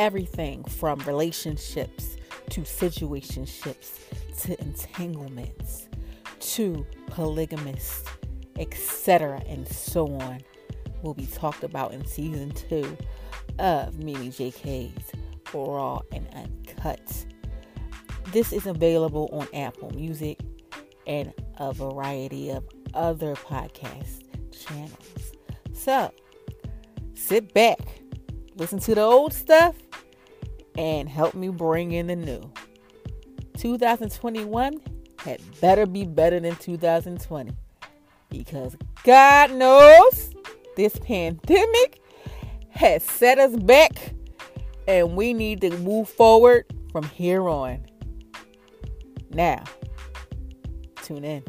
everything from relationships to situationships to entanglements to polygamous, etc., and so on will be talked about in season two of Mimi JK's Raw and Uncut. This is available on Apple Music and a variety of other podcast channels. So sit back, listen to the old stuff, and help me bring in the new. 2021 had better be better than 2020 because God knows this pandemic has set us back and we need to move forward from here on. Now, tune in.